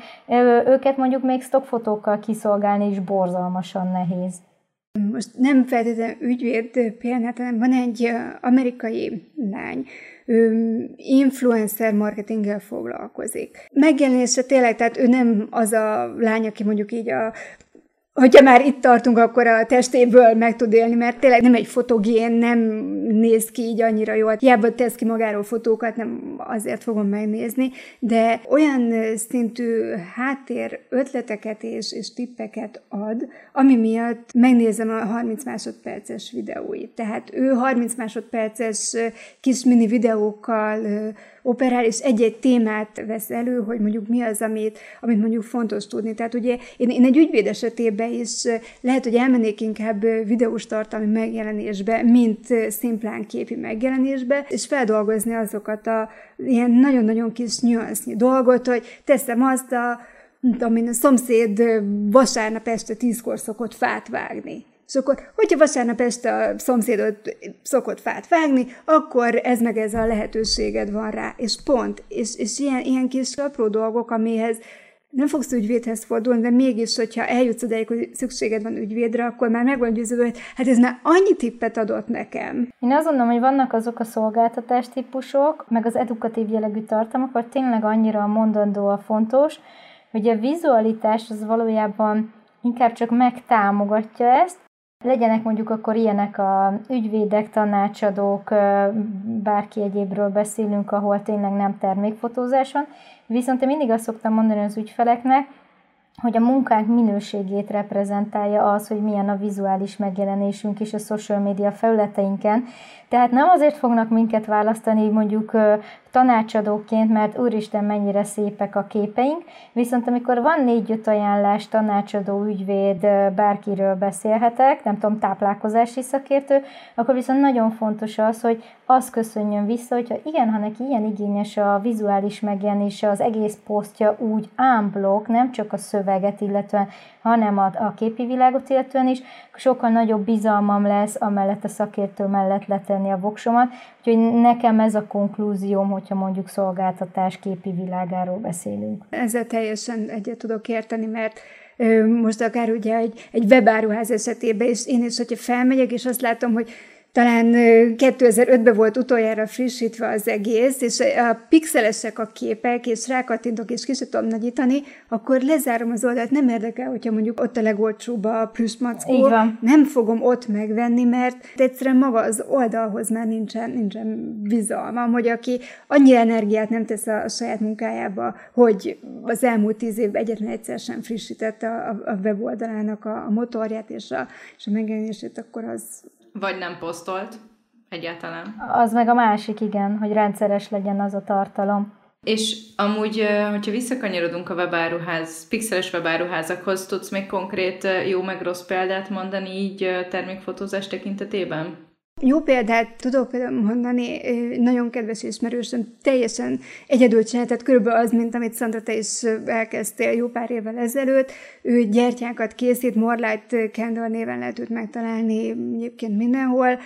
őket mondjuk még stockfotókkal kiszolgálni is borzalmas iszonyatosan nehéz. Most nem feltétlenül ügyvéd példát, hanem van egy amerikai lány, ő influencer marketinggel foglalkozik. Megjelenése tényleg, tehát ő nem az a lány, aki mondjuk így a hogyha már itt tartunk, akkor a testéből meg tud élni, mert tényleg nem egy fotogén, nem néz ki így annyira jól. Hiába tesz ki magáról fotókat, nem azért fogom megnézni, de olyan szintű háttér ötleteket és, és tippeket ad, ami miatt megnézem a 30 másodperces videóit. Tehát ő 30 másodperces kis mini videókkal operál, és egy-egy témát vesz elő, hogy mondjuk mi az, amit, amit mondjuk fontos tudni. Tehát ugye én, én egy ügyvéd esetében is lehet, hogy elmennék inkább videós tartalmi megjelenésbe, mint szimplán képi megjelenésbe, és feldolgozni azokat a ilyen nagyon-nagyon kis nyuansznyi dolgot, hogy teszem azt a én, a szomszéd vasárnap este tízkor szokott fát vágni. És akkor, hogyha vasárnap este a szomszédot szokott fát vágni, akkor ez meg ez a lehetőséged van rá, és pont. És, és ilyen, ilyen kis apró dolgok, amihez nem fogsz ügyvédhez fordulni, de mégis, hogyha eljutsz odáig, hogy szükséged van ügyvédre, akkor már megvan győződve, hogy hát ez már annyi tippet adott nekem. Én azt gondolom, hogy vannak azok a szolgáltatás típusok, meg az edukatív jellegű tartalmak, vagy tényleg annyira mondandó a fontos, hogy a vizualitás az valójában inkább csak megtámogatja ezt, Legyenek mondjuk akkor ilyenek a ügyvédek, tanácsadók, bárki egyébről beszélünk, ahol tényleg nem termékfotózás van. Viszont én mindig azt szoktam mondani az ügyfeleknek, hogy a munkánk minőségét reprezentálja az, hogy milyen a vizuális megjelenésünk is a social media felületeinken. Tehát nem azért fognak minket választani mondjuk tanácsadóként, mert úristen mennyire szépek a képeink, viszont amikor van négy-öt ajánlás, tanácsadó, ügyvéd, bárkiről beszélhetek, nem tudom, táplálkozási szakértő, akkor viszont nagyon fontos az, hogy az köszönjön vissza, hogyha igen, ha neki ilyen igényes a vizuális megjelenése, az egész posztja úgy ámblok, nem csak a szöveget illetve, hanem a, a képi világot illetően is, sokkal nagyobb bizalmam lesz amellett a szakértő mellett letenni a voksomat, úgyhogy nekem ez a konklúzióm, hogyha mondjuk szolgáltatás képi világáról beszélünk. Ezzel teljesen egyet tudok érteni, mert most akár ugye egy, egy webáruház esetében, és én is, hogyha felmegyek, és azt látom, hogy talán 2005-ben volt utoljára frissítve az egész, és a pixelesek a képek, és rákattintok, és ki tudom nagyítani, akkor lezárom az oldalt, nem érdekel, hogyha mondjuk ott a legolcsóbb a plüssmackó, nem fogom ott megvenni, mert egyszerűen maga az oldalhoz már nincsen, nincsen bizalmam, hogy aki annyi energiát nem tesz a, a saját munkájába, hogy az elmúlt tíz évben egyetlen egyszer sem frissítette a, a weboldalának a, a motorját és a, és a megjelenését, akkor az, vagy nem posztolt egyáltalán. Az meg a másik, igen, hogy rendszeres legyen az a tartalom. És amúgy, hogyha visszakanyarodunk a webáruház, pixeles webáruházakhoz, tudsz még konkrét jó meg rossz példát mondani így termékfotózás tekintetében? Jó példát tudok például mondani, nagyon kedves ismerősöm, teljesen egyedül csináltat, körülbelül az, mint amit Szandra, te is elkezdtél jó pár évvel ezelőtt. Ő gyertyákat készít, Morlight Candle néven lehet őt megtalálni egyébként mindenhol,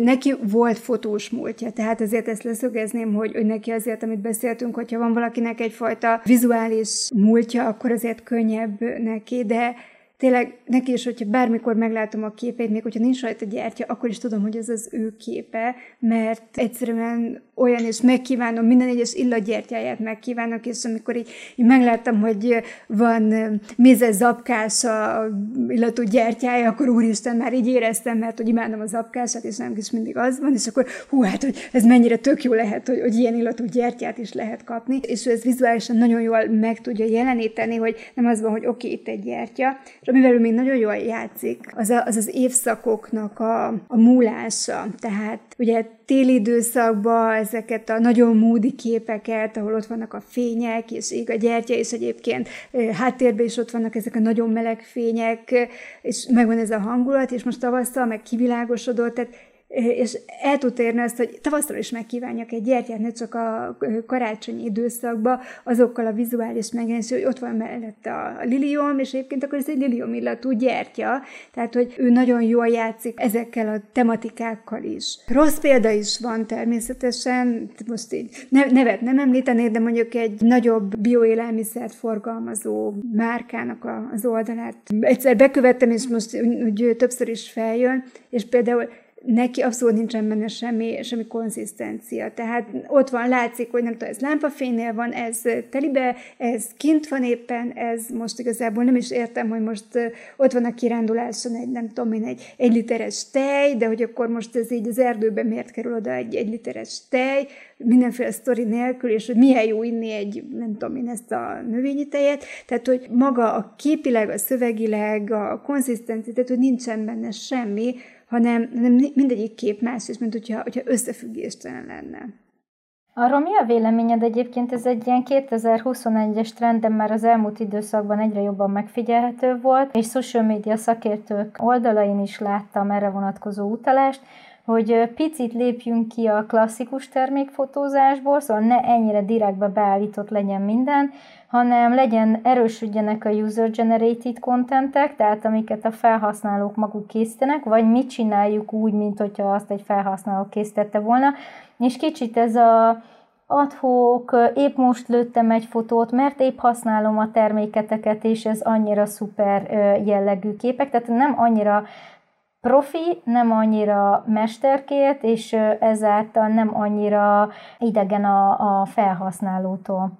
neki volt fotós múltja, tehát azért ezt leszögezném, hogy, hogy neki azért, amit beszéltünk, hogyha van valakinek egyfajta vizuális múltja, akkor azért könnyebb neki, de tényleg neki is, hogyha bármikor meglátom a képét, még hogyha nincs rajta gyertya, akkor is tudom, hogy ez az ő képe, mert egyszerűen olyan, és megkívánom, minden egyes illatgyertyáját megkívánok, és amikor így, így megláttam, hogy van mézes zapkás a illatú gyertyája, akkor úristen, már így éreztem, mert hogy imádom a zapkását, és nem is mindig az van, és akkor hú, hát, hogy ez mennyire tök jó lehet, hogy, hogy ilyen illatú gyertyát is lehet kapni, és ez vizuálisan nagyon jól meg tudja jeleníteni, hogy nem az van, hogy oké, okay, itt egy gyertya, és amivel ő még nagyon jól játszik, az a, az, az évszakoknak a, a múlása. Tehát ugye téli időszakban ezeket a nagyon módi képeket, ahol ott vannak a fények, és ég a gyertya, és egyébként háttérben is ott vannak ezek a nagyon meleg fények, és megvan ez a hangulat, és most tavasszal meg kivilágosodott, tehát és el tud érni azt, hogy tavasztal is megkívánjak egy gyertyát, ne csak a karácsonyi időszakban, azokkal a vizuális megjelenés, hogy ott van mellette a lilium, és egyébként akkor ez egy lilium illatú gyertya, tehát, hogy ő nagyon jól játszik ezekkel a tematikákkal is. Rossz példa is van természetesen, most így nevet nem említenék, de mondjuk egy nagyobb bioélelmiszert forgalmazó márkának az oldalát egyszer bekövettem, és most úgy többször is feljön, és például neki abszolút nincsen benne semmi, semmi konzisztencia. Tehát ott van, látszik, hogy nem tudom, ez lámpafénynél van, ez telibe, ez kint van éppen, ez most igazából nem is értem, hogy most ott van a kiránduláson egy, nem tudom én, egy, egy literes tej, de hogy akkor most ez így az erdőben miért kerül oda egy, egy literes tej, mindenféle sztori nélkül, és hogy milyen jó inni egy, nem tudom én, ezt a növényi tejet, tehát hogy maga a képileg, a szövegileg, a konzisztencia, tehát hogy nincsen benne semmi, hanem, hanem mindegyik kép más, és mint hogyha, hogyha összefüggéstelen lenne. Arról mi a véleményed egyébként? Ez egy ilyen 2021-es trend, de már az elmúlt időszakban egyre jobban megfigyelhető volt, és social media szakértők oldalain is láttam erre vonatkozó utalást, hogy picit lépjünk ki a klasszikus termékfotózásból, szóval ne ennyire direktbe beállított legyen minden, hanem legyen, erősödjenek a user-generated contentek, tehát amiket a felhasználók maguk készítenek, vagy mit csináljuk úgy, mint hogyha azt egy felhasználó készítette volna, és kicsit ez a adhok, épp most lőttem egy fotót, mert épp használom a terméketeket, és ez annyira szuper jellegű képek, tehát nem annyira profi, nem annyira mesterkélt, és ezáltal nem annyira idegen a, a felhasználótól.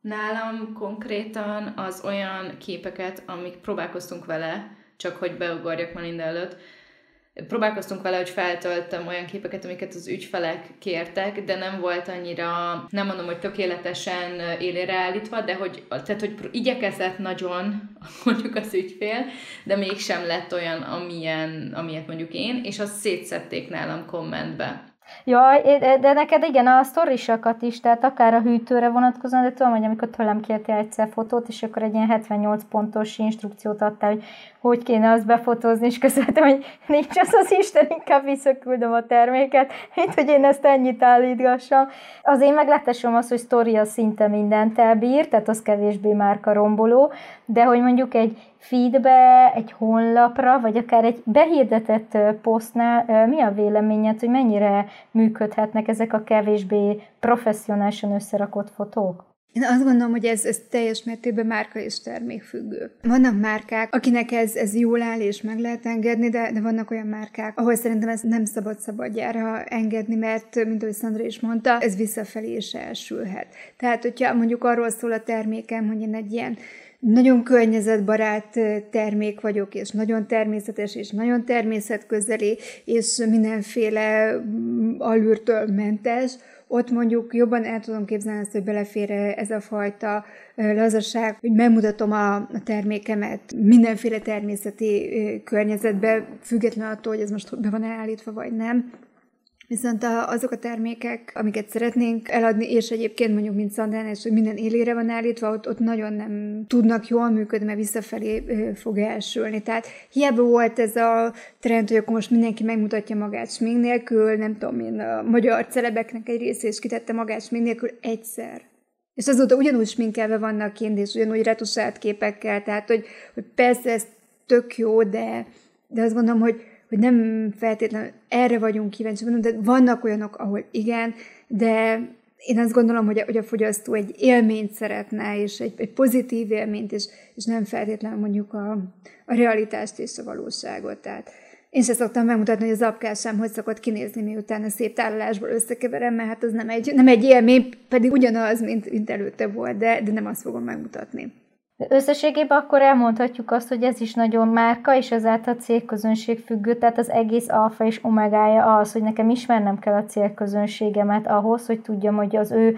Nálam konkrétan az olyan képeket, amik próbálkoztunk vele, csak hogy beugorjak Melinda előtt, próbálkoztunk vele, hogy feltöltöm olyan képeket, amiket az ügyfelek kértek, de nem volt annyira, nem mondom, hogy tökéletesen élére állítva, de hogy, tehát, hogy igyekezett nagyon, mondjuk az ügyfél, de mégsem lett olyan, amilyen, amilyet mondjuk én, és azt szétszették nálam kommentbe. Ja, de neked igen, a sztorisakat is, tehát akár a hűtőre vonatkozóan, de tudom, hogy amikor tőlem kértél egyszer fotót, és akkor egy ilyen 78 pontos instrukciót adtál, hogy hogy kéne azt befotózni, és közöltem, hogy nincs az az Isten, inkább visszaküldöm a terméket, mint hogy én ezt ennyit állítgassam. Az én meglátásom az, hogy sztoria szinte mindent elbír, tehát az kevésbé márka romboló, de hogy mondjuk egy feedbe, egy honlapra, vagy akár egy behirdetett posztnál mi a véleményed, hogy mennyire működhetnek ezek a kevésbé professzionálisan összerakott fotók? Én azt gondolom, hogy ez, ez teljes mértékben márka és termékfüggő. Vannak márkák, akinek ez, ez jól áll és meg lehet engedni, de, de vannak olyan márkák, ahol szerintem ez nem szabad szabadjára engedni, mert, mint ahogy Szandra is mondta, ez visszafelé is elsülhet. Tehát, hogyha mondjuk arról szól a termékem, hogy én egy ilyen nagyon környezetbarát termék vagyok, és nagyon természetes, és nagyon természetközeli, és mindenféle mm, alűrtől mentes, ott mondjuk jobban el tudom képzelni azt, hogy belefér ez a fajta lazaság, hogy megmutatom a, termékemet mindenféle természeti környezetbe, független attól, hogy ez most be van állítva, vagy nem. Viszont azok a termékek, amiket szeretnénk eladni, és egyébként mondjuk, mint Szandrán, és hogy minden élére van állítva, ott, ott nagyon nem tudnak jól működni, mert visszafelé fog elsülni. Tehát hiába volt ez a trend, hogy akkor most mindenki megmutatja magát smink nélkül, nem tudom én, a magyar celebeknek egy része is kitette magát smink nélkül egyszer. És azóta ugyanúgy sminkelve vannak kint, és ugyanúgy retusált képekkel, tehát hogy, hogy persze ez tök jó, de, de azt gondolom, hogy hogy nem feltétlenül erre vagyunk kíváncsi, de vannak olyanok, ahol igen, de én azt gondolom, hogy a, hogy a fogyasztó egy élményt szeretne, és egy, egy pozitív élményt, és, és nem feltétlenül mondjuk a, a realitást és a valóságot. Tehát én sem szoktam megmutatni, hogy az apkásám hogy szokott kinézni, miután a szép tálalásból összekeverem, mert hát az nem egy, nem egy élmény, pedig ugyanaz, mint, mint előtte volt, de, de nem azt fogom megmutatni. Összességében akkor elmondhatjuk azt, hogy ez is nagyon márka, és ezáltal célközönség függő, tehát az egész alfa és omegája az, hogy nekem ismernem kell a célközönségemet ahhoz, hogy tudjam, hogy az ő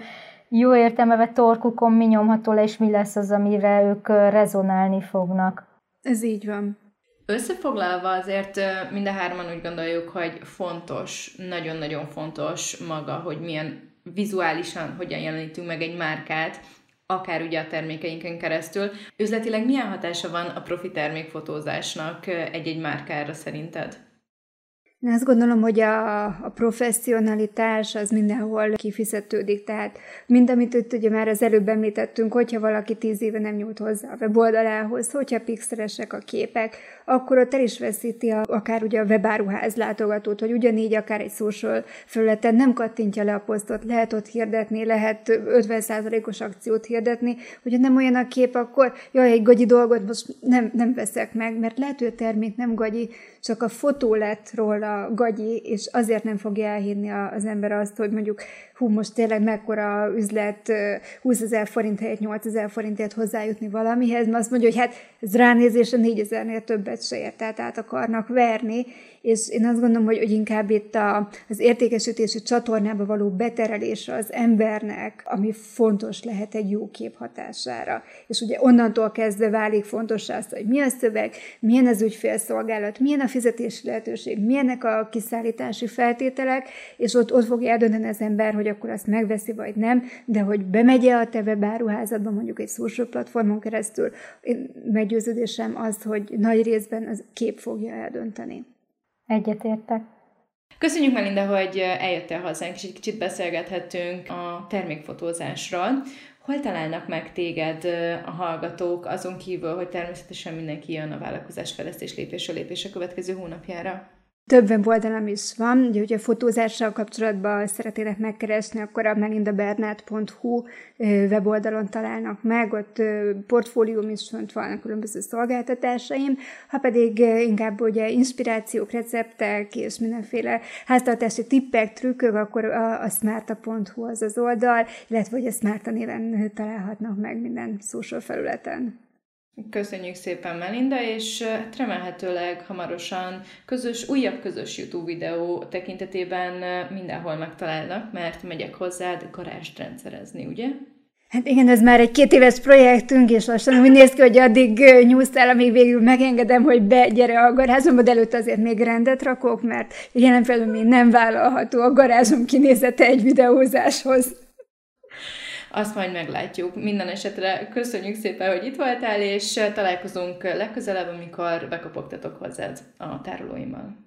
jó értelmeve torkukon mi nyomható le, és mi lesz az, amire ők rezonálni fognak. Ez így van. Összefoglalva azért mind a hárman úgy gondoljuk, hogy fontos, nagyon-nagyon fontos maga, hogy milyen vizuálisan hogyan jelenítünk meg egy márkát, akár ugye a termékeinken keresztül. Üzletileg milyen hatása van a profi termékfotózásnak egy-egy márkára szerinted? Én azt gondolom, hogy a, a professzionalitás az mindenhol kifizetődik, tehát mind, amit itt ugye már az előbb említettünk, hogyha valaki tíz éve nem nyújt hozzá a weboldalához, hogyha pixelesek a képek, akkor ott el is veszíti a, akár ugye a webáruház látogatót, hogy ugyanígy akár egy social felületen nem kattintja le a posztot, lehet ott hirdetni, lehet 50%-os akciót hirdetni, hogyha nem olyan a kép, akkor jaj, egy gagyi dolgot most nem, nem veszek meg, mert lehet, hogy a termék nem gagyi, csak a fotó lett róla gagyi, és azért nem fogja elhinni az ember azt, hogy mondjuk hú, most tényleg mekkora üzlet 20 ezer forint helyett 8 ezer forintért hozzájutni valamihez, mert azt mondja, hogy hát ez ránézésre 4 ezernél többet se ért, tehát át akarnak verni, és én azt gondolom, hogy, hogy inkább itt a, az értékesítési csatornába való beterelése az embernek, ami fontos lehet egy jó kép hatására. És ugye onnantól kezdve válik fontos az, hogy mi a szöveg, milyen az ügyfélszolgálat, milyen a fizetési lehetőség, milyenek a kiszállítási feltételek, és ott, ott fogja eldönteni az ember, hogy akkor azt megveszi vagy nem, de hogy bemegye a te webáruházadba, mondjuk egy social platformon keresztül, én meggyőződésem az, hogy nagy részben az kép fogja eldönteni. Egyetértek. Köszönjük Melinda, hogy eljöttél hozzánk, és egy kicsit beszélgethettünk a termékfotózásról. Hol találnak meg téged a hallgatók, azon kívül, hogy természetesen mindenki jön a vállalkozás fejlesztés lépésről lépésre következő hónapjára? Több weboldalam is van, ugye, hogyha fotózással kapcsolatban szeretnének megkeresni, akkor a melindabernát.hu weboldalon találnak meg, ott portfólium is fönt van különböző szolgáltatásaim, ha pedig inkább ugye inspirációk, receptek és mindenféle háztartási tippek, trükkök, akkor a, a smarta.hu az az oldal, illetve hogy a Smarta néven találhatnak meg minden social felületen. Köszönjük szépen, Melinda, és remélhetőleg hamarosan közös, újabb közös YouTube videó tekintetében mindenhol megtalálnak, mert megyek hozzád garást rendszerezni, ugye? Hát igen, ez már egy két éves projektünk, és lassan úgy néz ki, hogy addig nyújtál, amíg végül megengedem, hogy begyere a garázsomba, de előtt azért még rendet rakok, mert jelen felül még nem vállalható a garázsom kinézete egy videózáshoz azt majd meglátjuk. Minden esetre köszönjük szépen, hogy itt voltál, és találkozunk legközelebb, amikor bekopogtatok hozzád a tárolóimmal.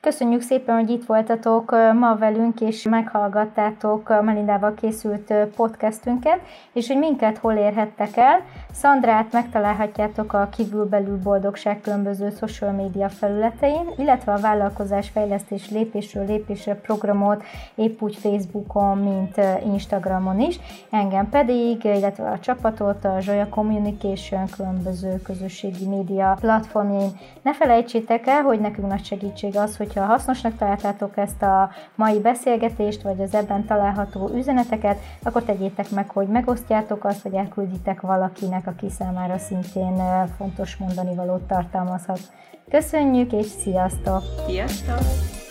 Köszönjük szépen, hogy itt voltatok ma velünk, és meghallgattátok Melindával készült podcastünket, és hogy minket hol érhettek el. Szandrát megtalálhatjátok a Kívülbelül Boldogság különböző social média felületein, illetve a vállalkozás fejlesztés lépésről lépésre programot épp úgy Facebookon, mint Instagramon is. Engem pedig, illetve a csapatot, a Zsolya Communication különböző közösségi média platformjain. Ne felejtsétek el, hogy nekünk nagy segítség az, hogy hogyha hasznosnak találtátok ezt a mai beszélgetést, vagy az ebben található üzeneteket, akkor tegyétek meg, hogy megosztjátok azt, vagy elkülditek valakinek, aki számára szintén fontos mondani valót tartalmazhat. Köszönjük, és sziasztok! Sziasztok!